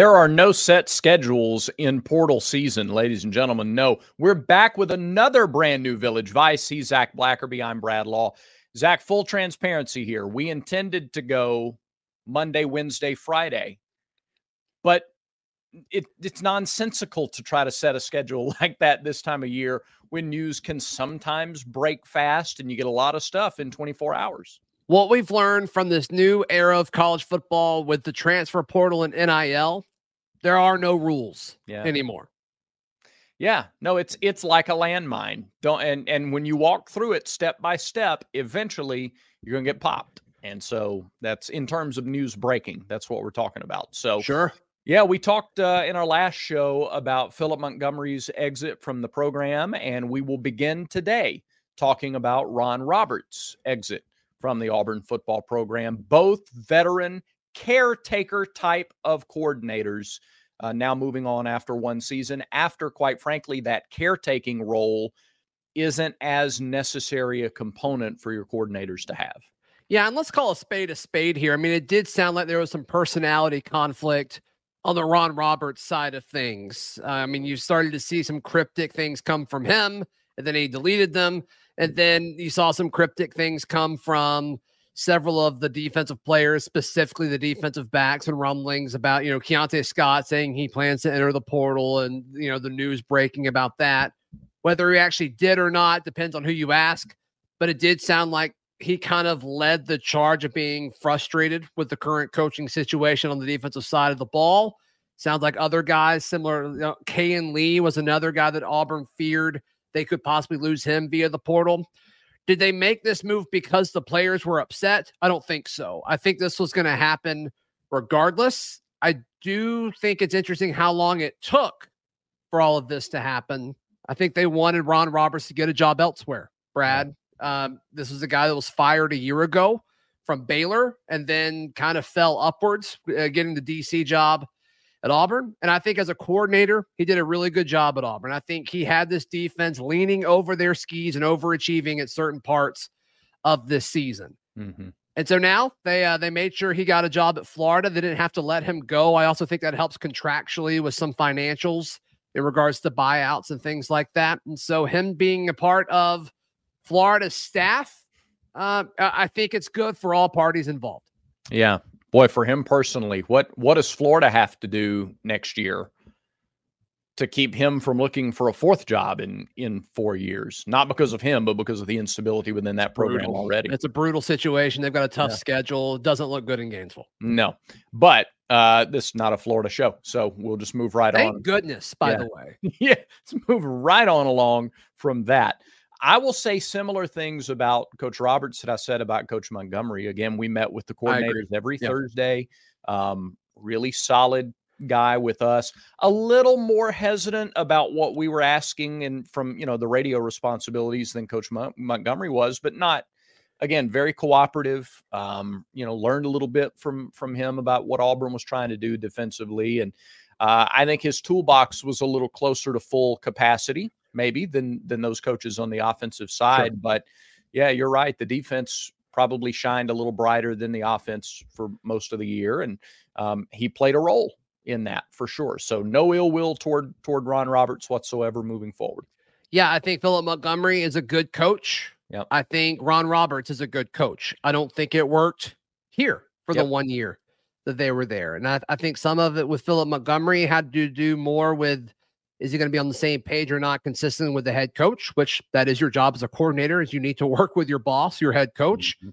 There are no set schedules in portal season, ladies and gentlemen. No, we're back with another brand new Village Vice. He's Zac Blackerby. I'm Brad Law. Zac, full transparency here. We intended to go Monday, Wednesday, Friday, but it, it's nonsensical to try to set a schedule like that this time of year when news can sometimes break fast and you get a lot of stuff in 24 hours what we've learned from this new era of college football with the transfer portal and NIL, there are no rules yeah. anymore. Yeah, no, it's it's like a landmine. Don't and and when you walk through it step by step, eventually you're gonna get popped. And so that's in terms of news breaking. That's what we're talking about. So sure. Yeah, we talked uh, in our last show about Philip Montgomery's exit from the program, and we will begin today talking about Ron Roberts' exit from the Auburn football program, both veteran caretaker type of coordinators. Uh, now moving on after one season, after quite frankly, that caretaking role isn't as necessary a component for your coordinators to have. Yeah, and let's call a spade a spade here. I mean, it did sound like there was some personality conflict on the Ron Roberts side of things. Uh, I mean, you started to see some cryptic things come from him, and then he deleted them. And then you saw some cryptic things come from several of the defensive players, specifically the defensive backs, and rumblings about, you know, Keionte Scott saying he plans to enter the portal and, you know, the news breaking about that. Whether he actually did or not depends on who you ask. But it did sound like he kind of led the charge of being frustrated with the current coaching situation on the defensive side of the ball. Sounds like other guys similar. You know, Kayin Lee was another guy that Auburn feared they could possibly lose him via the portal. Did they make this move because the players were upset? I don't think so. I think this was going to happen regardless. I do think it's interesting how long it took for all of this to happen. I think they wanted Ron Roberts to get a job elsewhere. Brad, um, this was a guy that was fired a year ago from Baylor and then kind of fell upwards, uh, getting the DC job at Auburn. And I think as a coordinator, he did a really good job at Auburn. I think he had this defense leaning over their skis and overachieving at certain parts of this season. Mm-hmm. And so now they uh, they made sure he got a job at Florida. They didn't have to let him go. I also think that helps contractually with some financials in regards to buyouts and things like that. And so him being a part of Florida's staff, uh, I think it's good for all parties involved. Yeah, boy, for him personally, what what does Florida have to do next year to keep him from looking for a fourth job in in four years? Not because of him, but because of the instability within that program brutal. already. It's a brutal situation. They've got a tough yeah. schedule. It doesn't look good in Gainesville. No, but uh, this is not a Florida show, so we'll just move right Thank on. Thank goodness, by yeah. the way. yeah, let's move right on along from that. I will say similar things about Coach Roberts that I said about Coach Montgomery. Again, we met with the coordinators every yep. Thursday. Um, really solid guy with us. A little more hesitant about what we were asking and from you know the radio responsibilities than Coach Mon- Montgomery was, but not again very cooperative. Um, you know, learned a little bit from from him about what Auburn was trying to do defensively, and uh, I think his toolbox was a little closer to full capacity maybe than than those coaches on the offensive side. Sure. But yeah, you're right. The defense probably shined a little brighter than the offense for most of the year, and um, he played a role in that for sure. So no ill will toward toward Ron Roberts whatsoever moving forward. Yeah, I think Philip Montgomery is a good coach. Yep. I think Ron Roberts is a good coach. I don't think it worked here for yep. the one year that they were there. And I, I think some of it with Philip Montgomery had to do more with is he going to be on the same page or not consistent with the head coach, which that is your job as a coordinator is you need to work with your boss, your head coach. Mm-hmm.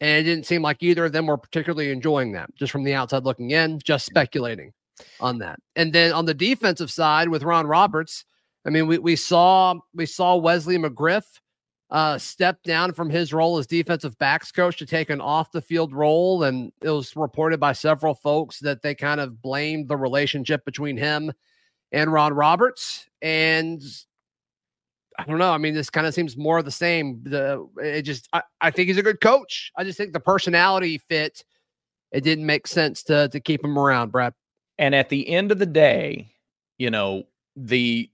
And it didn't seem like either of them were particularly enjoying that just from the outside looking in, just speculating on that. And then on the defensive side with Ron Roberts, I mean, we, we saw we saw Wesley McGriff uh, step down from his role as defensive backs coach to take an off the field role. And it was reported by several folks that they kind of blamed the relationship between him and Ron Roberts. And I don't know. I mean, this kind of seems more of the same. The it just I, I think he's a good coach. I just think the personality fit, it didn't make sense to to keep him around, Brad. And at the end of the day, you know, the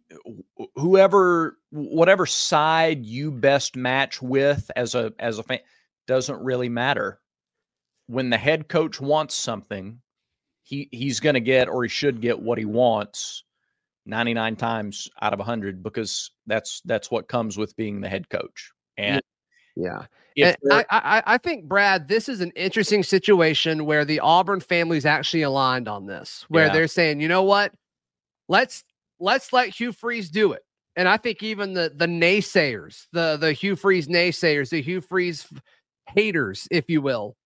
whoever whatever side you best match with as a as a fan doesn't really matter. When the head coach wants something, he he's going to get or he should get what he wants 99 times out of 100 because that's that's what comes with being the head coach. And yeah. And I, I, I think Brad, this is an interesting situation where the Auburn family's actually aligned on this, where yeah. they're saying, you know what, let's let's let Hugh Freeze do it. And I think even the the naysayers, the the Hugh Freeze naysayers, the Hugh Freeze haters, if you will,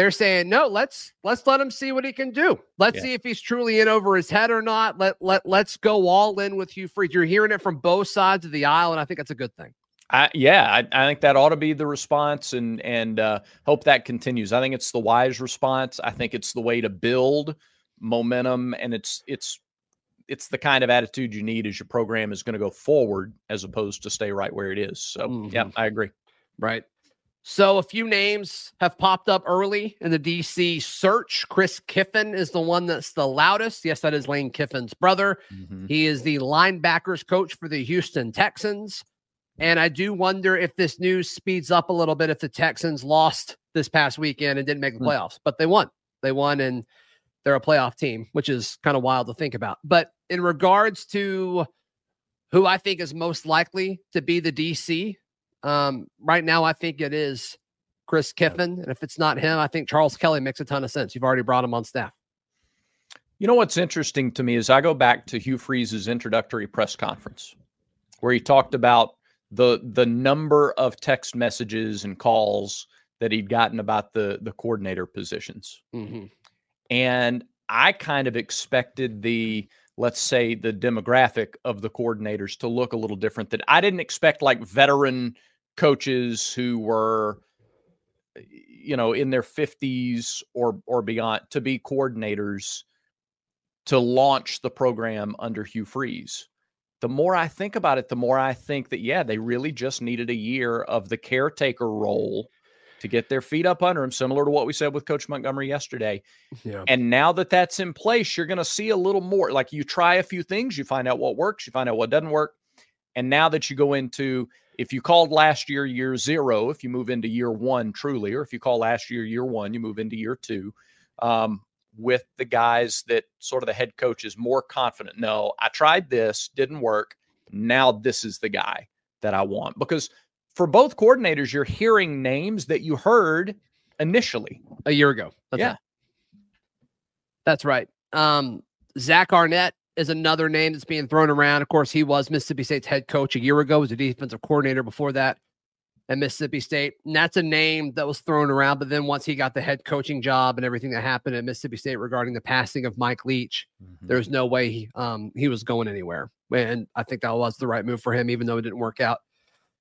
they're saying no let's let's let him see what he can do let's yeah. see if he's truly in over his head or not let let let's go all in with hugh freeze you're hearing it from both sides of the aisle and i think that's a good thing I, yeah, I, I, think that ought to be the response, and and uh, hope that continues. I think it's the wise response. I think it's the way to build momentum, and it's it's it's the kind of attitude you need as your program is going to go forward, as opposed to stay right where it is. So, mm-hmm. yeah, I agree. Right. So a few names have popped up early in the DC search. Chris Kiffin is the one that's the loudest. Yes, that is Lane Kiffin's brother. Mm-hmm. He is the linebackers coach for the Houston Texans. And I do wonder if this news speeds up a little bit if the Texans lost this past weekend and didn't make the hmm. playoffs, but they won. They won and they're a playoff team, which is kind of wild to think about. But in regards to who I think is most likely to be the DC um, right now, I think it is Chris Kiffin. And if it's not him, I think Charles Kelly makes a ton of sense. You've already brought him on staff. You know what's interesting to me is I go back to Hugh Freeze's introductory press conference where he talked about the the number of text messages and calls that he'd gotten about the the coordinator positions. Mm-hmm. And I kind of expected the let's say the demographic of the coordinators to look a little different that I didn't expect like veteran coaches who were eh, you know in their 50s or or beyond to be coordinators to launch the program under Hugh Freeze. The more I think about it, the more I think that yeah, they really just needed a year of the caretaker role to get their feet up under them, similar to what we said with Coach Montgomery yesterday. Yeah. And now that that's in place, you're going to see a little more. Like you try a few things, you find out what works, you find out what doesn't work. And now that you go into if you called last year year zero, if you move into year one truly, or if you call last year year one, you move into year two um, with the guys that sort of the head coach is more confident. No, I tried this, didn't work. Now this is the guy that I want because for both coordinators, you're hearing names that you heard initially a year ago. That's yeah, right. that's right. Um, Zach Arnett is another name that's being thrown around. Of course, he was Mississippi State's head coach a year ago, was a defensive coordinator before that at Mississippi State. And that's a name that was thrown around. But then once he got the head coaching job and everything that happened at Mississippi State regarding the passing of Mike Leach, mm-hmm. there was no way he um he was going anywhere. And I think that was the right move for him, even though it didn't work out.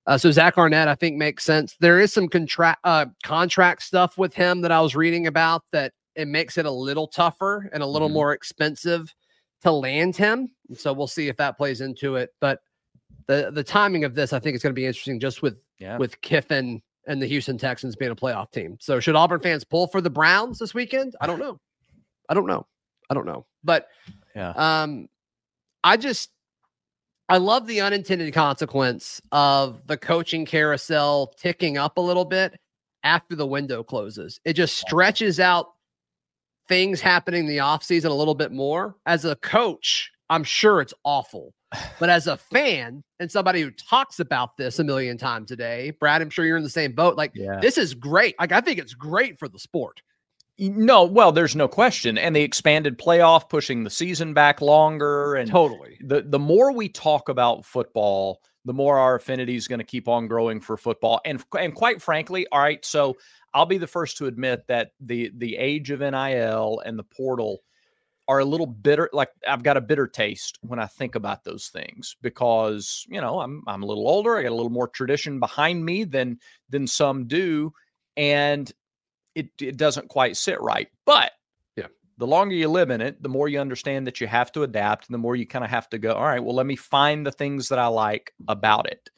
Uh, so Zach Arnett, I think, makes sense. There is some contract uh, contract stuff with him that I was reading about that it makes it a little tougher and a little mm-hmm. more expensive to land him. So we'll see if that plays into it. But the the timing of this, I think, is going to be interesting. Just with yeah. with Kiffin and the Houston Texans being a playoff team. So should Auburn fans pull for the Browns this weekend? I don't know. I don't know. I don't know. But yeah, um, I just I love the unintended consequence of the coaching carousel ticking up a little bit after the window closes. It just stretches out things happening in the offseason a little bit more. As a coach, I'm sure it's awful. But as a fan and somebody who talks about this a million times a day, Brad, I'm sure you're in the same boat. Like, yeah. this is great. Like, I think it's great for the sport. No, well, there's no question. And the expanded playoff pushing the season back longer and totally. The the more we talk about football, the more our affinity is going to keep on growing for football. And and quite frankly, all right, so I'll be the first to admit that the the age of NIL and the portal are a little bitter like I've got a bitter taste when I think about those things because, you know, I'm I'm a little older, I got a little more tradition behind me than than some do and it it doesn't quite sit right. But the longer you live in it, the more you understand that you have to adapt and the more you kind of have to go, all right, well, let me find the things that I like about it.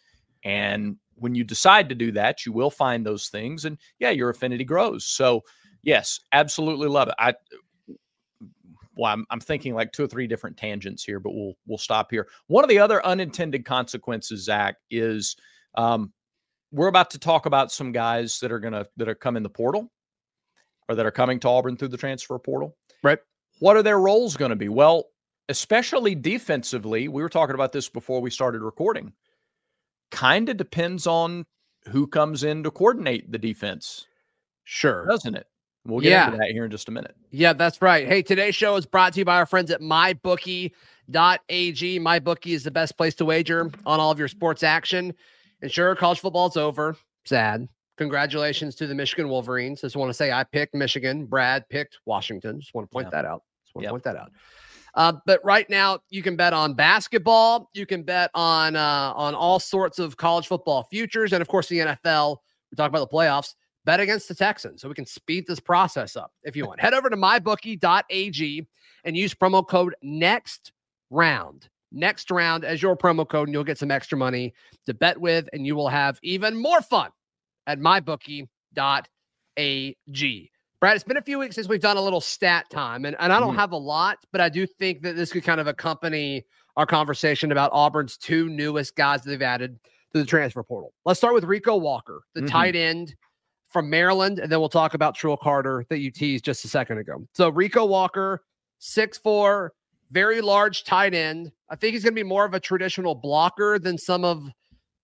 And when you decide to do that, you will find those things and yeah, your affinity grows. So, yes, absolutely love it. I well, I'm, I'm thinking like two or three different tangents here, but we'll we'll stop here. One of the other unintended consequences, Zac, is um, we're about to talk about some guys that are gonna that are coming the portal or that are coming to Auburn through the transfer portal. Right. What are their roles going to be? Well, especially defensively, we were talking about this before we started recording. Kind of depends on who comes in to coordinate the defense. Sure. Doesn't it? We'll get yeah. into that here in just a minute. Yeah, that's right. Hey, today's show is brought to you by our friends at MyBookie.ag. MyBookie is the best place to wager on all of your sports action. And sure, college football's over. Sad. Congratulations to the Michigan Wolverines. Just want to say I picked Michigan. Brad picked Washington. Just want to point that out. Just want to yep. point that out. Uh, but right now, you can bet on basketball. You can bet on uh, on all sorts of college football futures, and of course, the NFL. We talk about the playoffs. Bet against the Texans, so we can speed this process up if you want. Head over to mybookie.ag and use promo code Next Round. Next round as your promo code, and you'll get some extra money to bet with, and you will have even more fun at mybookie.ag. Brad, it's been a few weeks since we've done a little stat time, and, and I don't mm. have a lot, but I do think that this could kind of accompany our conversation about Auburn's two newest guys that they've added to the transfer portal. Let's start with Rico Walker, the mm-hmm. tight end from Maryland, and then we'll talk about Trill Carter that you teased just a second ago. So Rico Walker, six four, very large tight end. I think he's going to be more of a traditional blocker than some of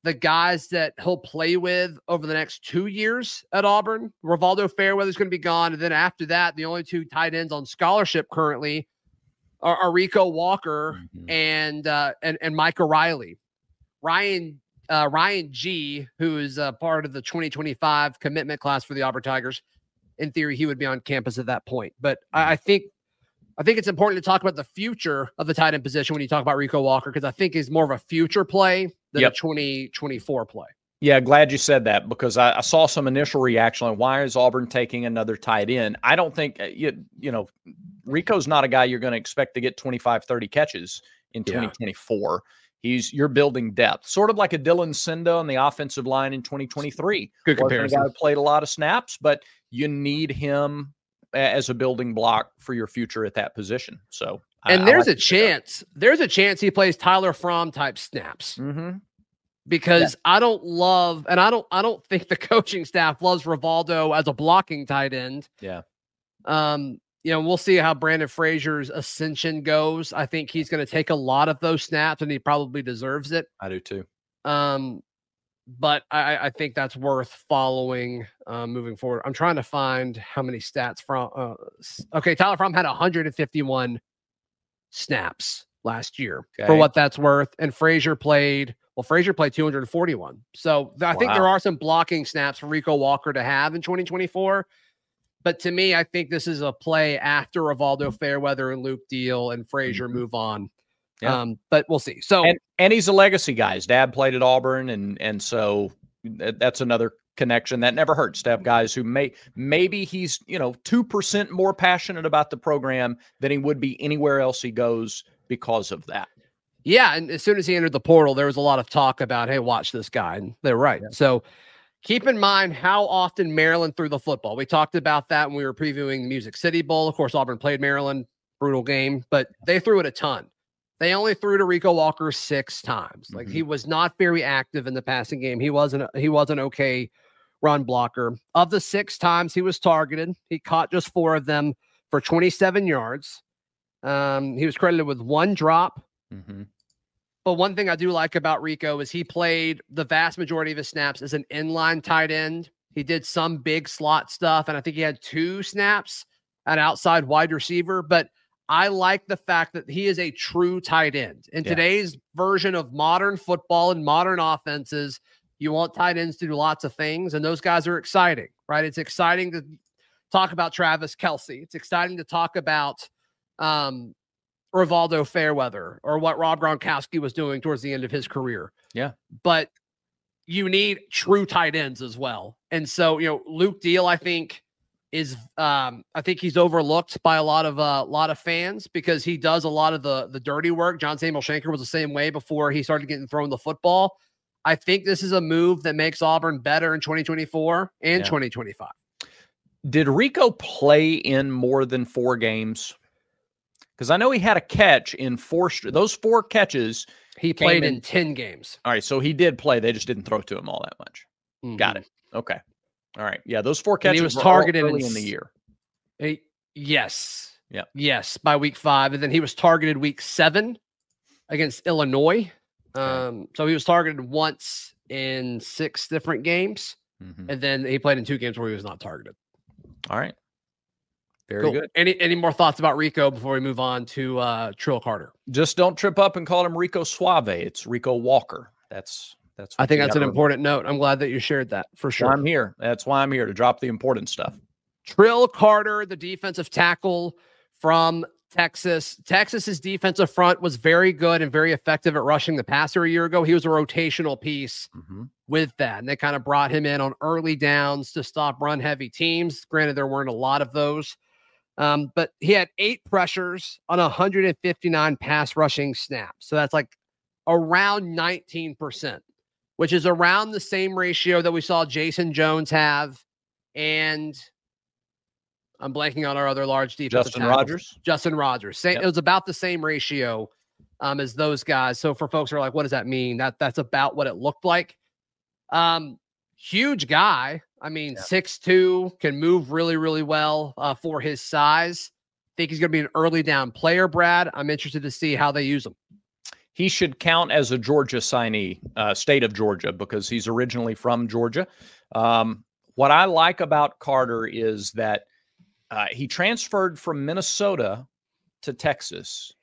the guys that he'll play with over the next two years at Auburn. Rivaldo Fairweather's going to be gone. And then after that, the only two tight ends on scholarship currently are, are Rico Walker mm-hmm. and, uh, and, and Micah Riley. Ryan, uh, Ryan G, who is a part of the 2025 commitment class for the Auburn Tigers. In theory, he would be on campus at that point. But I, I think I think it's important to talk about the future of the tight end position when you talk about Rico Walker because I think he's more of a future play than yep. a 2024 play. Yeah, glad you said that because I, I, saw some initial reaction on why is Auburn taking another tight end. I don't think uh, you you know Rico's not a guy you're going to expect to get 25, 30 catches in 2024. Yeah. He's you're building depth, sort of like a Dylan Cinda on the offensive line in 2023. Good comparison. Guy played a lot of snaps, but you need him as a building block for your future at that position. So, and I, there's I like a chance, there's a chance he plays Tyler Fromm type snaps. Mm-hmm. Because yeah. I don't love, and I don't, I don't think the coaching staff loves Rivaldo as a blocking tight end. Yeah. Um, you know, we'll see how Brandon Frazier's ascension goes. I think he's going to take a lot of those snaps, and he probably deserves it. I do too. Um, but I, I, think that's worth following uh, moving forward. I'm trying to find how many stats from. Uh, okay, Tyler Fromm had 151 snaps last year okay. for what that's worth, and Frazier played. Well, Frazier played 241. So I wow. think there are some blocking snaps for Rico Walker to have in 2024. But to me, I think this is a play after Rivaldo Fairweather and Luke Deal and Frazier mm-hmm. move on yeah. Um, but we'll see. So and, and he's a legacy guy. His dad played at Auburn, and and so that's another connection that never hurts to have guys who may maybe he's you know two percent more passionate about the program than he would be anywhere else he goes because of that. Yeah, and as soon as he entered the portal, there was a lot of talk about, hey, watch this guy, and they're right. Yeah. So keep in mind how often Maryland threw the football. We talked about that when we were previewing the Music City Bowl. Of course, Auburn played Maryland, brutal game, but they threw it a ton. They only threw to Rico Walker six times. Like mm-hmm. he was not very active in the passing game. He wasn't he wasn't okay run blocker. Of the six times he was targeted, he caught just four of them for 27 yards. Um, he was credited with one drop. Mm-hmm. But one thing I do like about Rico is he played the vast majority of his snaps as an inline tight end. He did some big slot stuff, and I think he had two snaps at outside wide receiver. But I like the fact that he is a true tight end. In yeah. today's version of modern football and modern offenses, you want tight ends to do lots of things, and those guys are exciting, right? It's exciting to talk about Travis Kelce. It's exciting to talk about um, Rivaldo Fairweather or what Rob Gronkowski was doing towards the end of his career. Yeah. But you need true tight ends as well. And so, you know, Luke Deal, I think, is um, I think he's overlooked by a lot of a uh, lot of fans because he does a lot of the the dirty work. John Samuel Shenker was the same way before he started getting thrown the football. I think this is a move that makes Auburn better in 2024 and yeah. 2025. Did Rico play in more than four games? Because I know he had a catch in four. Those four catches, he played in, in, ten games. All right, so he did play. They just didn't throw to him all that much. Mm-hmm. Got it. Okay. All right. Yeah, those four catches and he was targeted early in, in the year. A, yes. Yeah. Yes, by week five. And then he was targeted week seven against Illinois. Um, so he was targeted once in six different games. Mm-hmm. And then he played in two games where he was not targeted. All right. Very cool. good. Any any more thoughts about Rico before we move on to uh Trill Carter? Just don't trip up and call him Rico Suave. It's Rico Walker. That's that's I think that's an important note. I'm glad that you shared that for sure. I'm here. That's why I'm here to drop the important stuff. Trill Carter, the defensive tackle from Texas. Texas's defensive front was very good and very effective at rushing the passer a year ago. He was a rotational piece mm-hmm. with that. And they kind of brought him in on early downs to stop run heavy teams. Granted, there weren't a lot of those. Um, but he had eight pressures on 159 pass rushing snaps. So that's like around 19%, which is around the same ratio that we saw Jayson Jones have. And I'm blanking on our other large defensive Justin Rogers. Justin Rogers. Same, yep. It was about the same ratio um, as those guys. So for folks who are like, what does that mean? That that's about what it looked like. Um, huge guy. I mean, six yeah. two can move really, really well uh, for his size. I Think he's going to be an early down player, Brad. I'm interested to see how they use him. He should count as a Georgia signee, uh, state of Georgia, because he's originally from Georgia. Um, what I like about Carter is that uh, he transferred from Minnesota to Texas.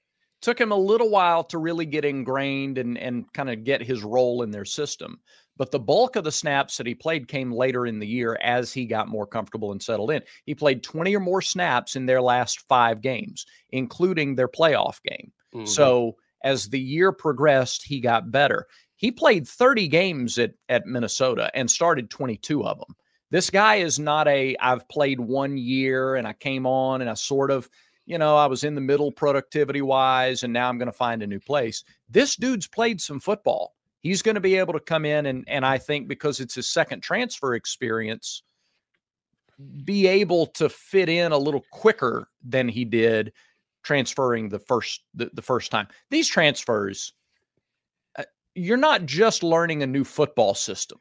Took him a little while to really get ingrained and, and kind of get his role in their system. But the bulk of the snaps that he played came later in the year as he got more comfortable and settled in. He played 20 or more snaps in their last five games, including their playoff game. Mm-hmm. So as the year progressed, he got better. He played 30 games at, at Minnesota and started 22 of them. This guy is not a, I've played one year and I came on and I sort of, you know, I was in the middle productivity wise and now I'm going to find a new place. This dude's played some football. He's going to be able to come in and, and I think because it's his second transfer experience, be able to fit in a little quicker than he did transferring the first the, the first time. These transfers, uh, you're not just learning a new football system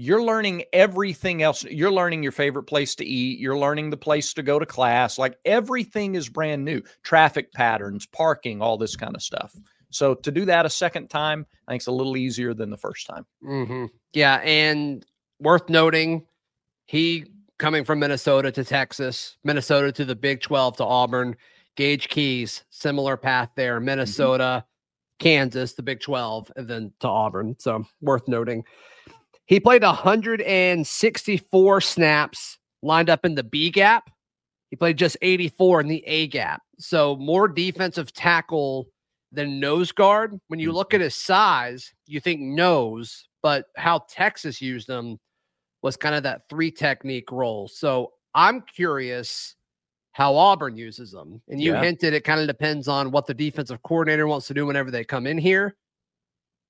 you're learning everything else. You're learning your favorite place to eat. You're learning the place to go to class. Like everything is brand new traffic patterns, parking, all this kind of stuff. So to do that a second time, I think it's a little easier than the first time. Mm-hmm. Yeah. And worth noting, he coming from Minnesota to Texas, Minnesota to the Big 12 to Auburn, Gage Keys, similar path there, mm-hmm. Minnesota, mm-hmm. Kansas, the Big 12, and then to Auburn. So worth noting. He played 164 snaps lined up in the B gap. He played just 84 in the A gap. So more defensive tackle than nose guard. When you look at his size, you think nose, but how Texas used him was kind of that three technique role. So I'm curious how Auburn uses them. And you yeah. hinted it kind of depends on what the defensive coordinator wants to do whenever they come in here.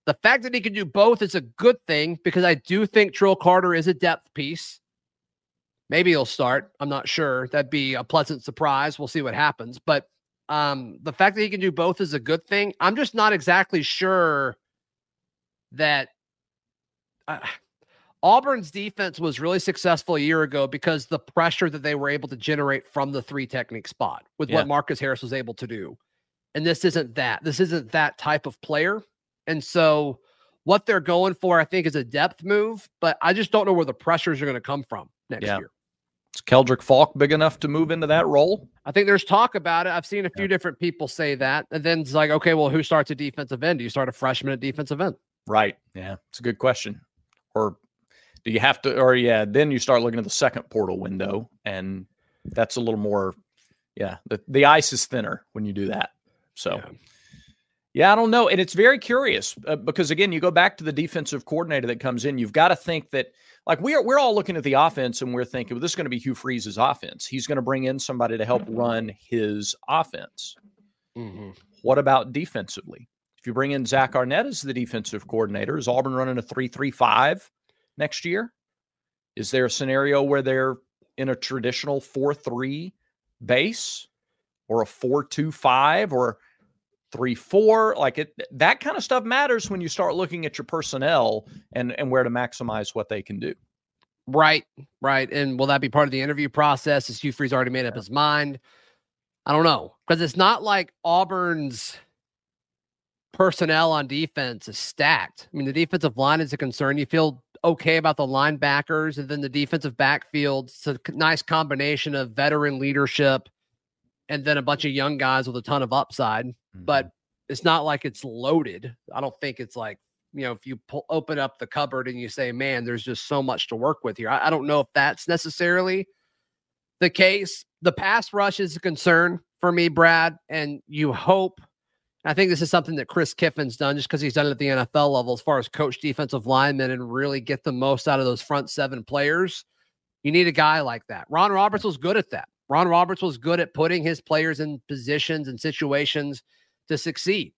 The fact that he can do both is a good thing because I do think Trill Carter is a depth piece. Maybe he'll start. I'm not sure. That'd be a pleasant surprise. We'll see what happens. But um, the fact that he can do both is a good thing. I'm just not exactly sure that uh, Auburn's defense was really successful a year ago because the pressure that they were able to generate from the three technique spot with yeah. what Marcus Harris was able to do. And this isn't that. This isn't that type of player. And so what they're going for, I think, is a depth move, but I just don't know where the pressures are going to come from next yeah. year. Is Keldric Faulk big enough to move into that role? I think there's talk about it. I've seen a few yeah. different people say that. And then it's like, okay, well, who starts a defensive end? Do you start a freshman at defensive end? Right. Yeah. It's a good question. Or do you have to, or yeah, then you start looking at the second portal window, and that's a little more, yeah, the, the ice is thinner when you do that. So, yeah. Yeah, I don't know. And it's very curious uh, because again, you go back to the defensive coordinator that comes in, you've got to think that like we're we're all looking at the offense and we're thinking, well, this is going to be Hugh Freeze's offense. He's going to bring in somebody to help run his offense. Mm-hmm. What about defensively? If you bring in Zach Arnett as the defensive coordinator, is Auburn running a three-three-five next year? Is there a scenario where they're in a traditional four-three base or a four-two-five or three four like it that kind of stuff matters when you start looking at your personnel and and where to maximize what they can do right right and will that be part of the interview process as hugh freeze already made up his mind I don't know because it's not like Auburn's personnel on defense is stacked. I mean, the defensive line is a concern. You feel okay about the linebackers, and then the defensive backfield. It's a nice combination of veteran leadership and then a bunch of young guys with a ton of upside. Mm-hmm. But it's not like it's loaded. I don't think it's like you know if you pull, open up the cupboard and you say, "Man, there's just so much to work with here." I, I don't know if that's necessarily the case. The pass rush is a concern for me, Brad, and you hope. I think this is something that Chris Kiffin's done just because he's done it at the NFL level as far as coach defensive linemen and really get the most out of those front seven players. You need a guy like that. Ron Roberts was good at that. Ron Roberts was good at putting his players in positions and situations to succeed.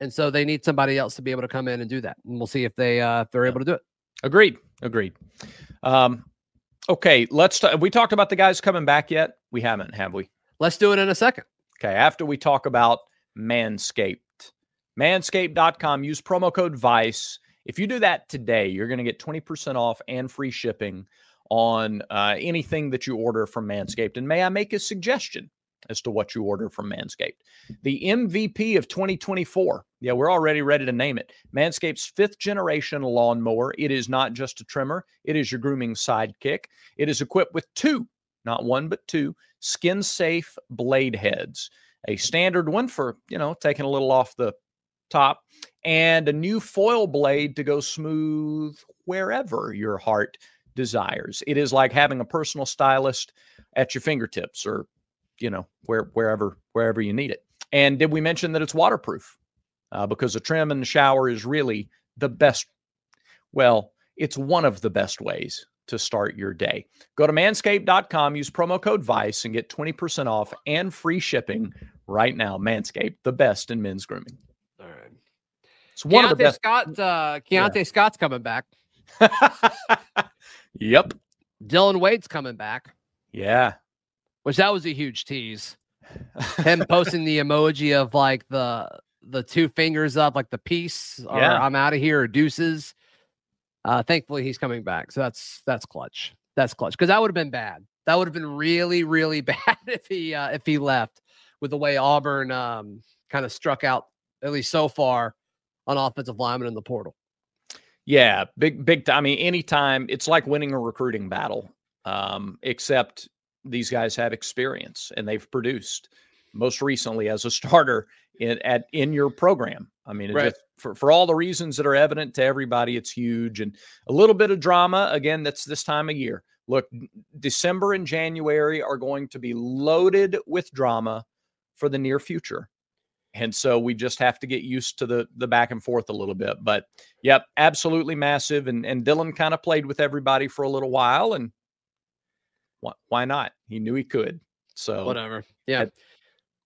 And so they need somebody else to be able to come in and do that. And we'll see if they uh, if they're able to do it. Agreed. Agreed. Um, okay, let's. T- we talked about the guys coming back yet? We haven't, have we? Let's do it in a second. Okay, after we talk about Manscaped, Manscaped.com. Use promo code Vice. If you do that today, you're going to get 20% off and free shipping on uh, anything that you order from Manscaped. And may I make a suggestion as to what you order from Manscaped? The MVP of 2024. Yeah, we're already ready to name it. Manscaped's fifth generation lawnmower. It is not just a trimmer, it is your grooming sidekick. It is equipped with two, not one, but two skin safe blade heads. A standard one for, you know, taking a little off the top, and a new foil blade to go smooth wherever your heart desires. It is like having a personal stylist at your fingertips or you know where wherever wherever you need it. And did we mention that it's waterproof? Uh, because the trim in the shower is really the best. Well, it's one of the best ways to start your day. Go to manscaped.com, use promo code VICE, and get 20% off and free shipping right now. Manscaped, the best in men's grooming. All right. It's one Keionte of the best. Scott, uh, Keionte yeah. Scott's coming back. Yep. Dillon Wade's coming back. Yeah. Which that was a huge tease. Him posting the emoji of like the the two fingers up, like the peace, or yeah. I'm out of here, or deuces. Uh, thankfully, he's coming back, so that's that's clutch. That's clutch because that would have been bad. That would have been really, really bad if he uh, if he left with the way Auburn um, kind of struck out at least so far on offensive lineman in the portal. Yeah, big big. time. I mean, anytime it's like winning a recruiting battle. Um, except these guys have experience and they've produced most recently as a starter in at in your program. I mean, right. just, for for all the reasons that are evident to everybody, it's huge and a little bit of drama. Again, that's this time of year. Look, December and January are going to be loaded with drama for the near future and so we just have to get used to the the back and forth a little bit but yep absolutely massive and and dillon kind of played with everybody for a little while and wh- why not? He knew he could so whatever yeah. at,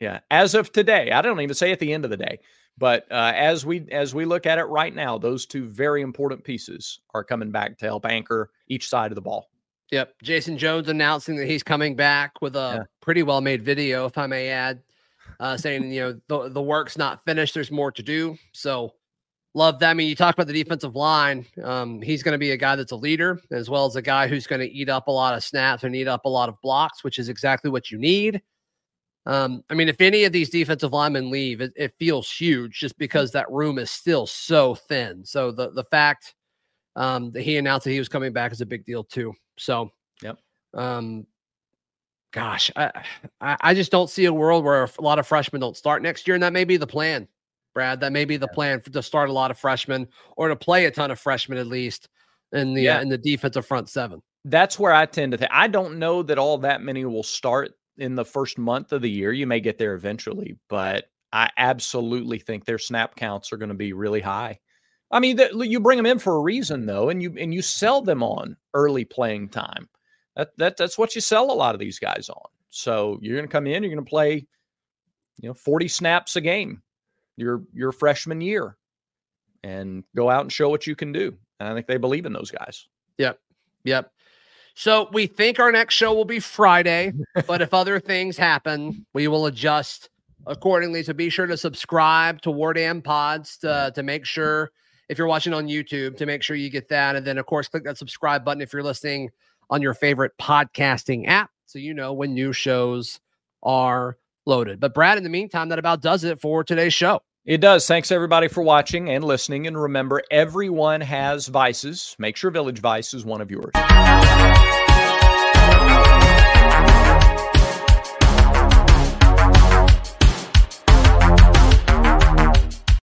yeah as of today i don't even say at the end of the day but uh, as we as we look at it right now those two very important pieces are coming back to help anchor each side of the ball. Yep jayson jones announcing that he's coming back with a yeah. pretty well made video if i may add uh, saying you know the the work's not finished. There's more to do. So love that. I mean, you talk about the defensive line. Um, he's going to be a guy that's a leader as well as a guy who's going to eat up a lot of snaps and eat up a lot of blocks, which is exactly what you need. Um, I mean, if any of these defensive linemen leave, it, it, feels huge just because that room is still so thin. So the the fact um, that he announced that he was coming back is a big deal too. So, yep. Um, gosh, I, I just don't see a world where a lot of freshmen don't start next year, and that may be the plan, Brad. That may be the plan for, to start a lot of freshmen or to play a ton of freshmen at least in the uh, yeah. uh, in the defensive front seven. That's where I tend to think. I don't know that all that many will start in the first month of the year. You may get there eventually, but I absolutely think their snap counts are going to be really high. I mean, the, you bring them in for a reason though, and you and you sell them on early playing time. That, that that's what you sell a lot of these guys on. So you're going to come in, you're going to play, you know, 40 snaps a game your your freshman year, and go out and show what you can do. And I think they believe in those guys. Yep, yep. So we think our next show will be Friday, but if other things happen, we will adjust accordingly. So be sure to subscribe to Damn Pods to, to make sure if you're watching on YouTube to make sure you get that. And then of course click that subscribe button if you're listening on your favorite podcasting app so you know when new shows are loaded. But Brad, in the meantime, that about does it for today's show. It does. Thanks everybody for watching and listening. And remember, everyone has vices. Make sure Village Vice is one of yours.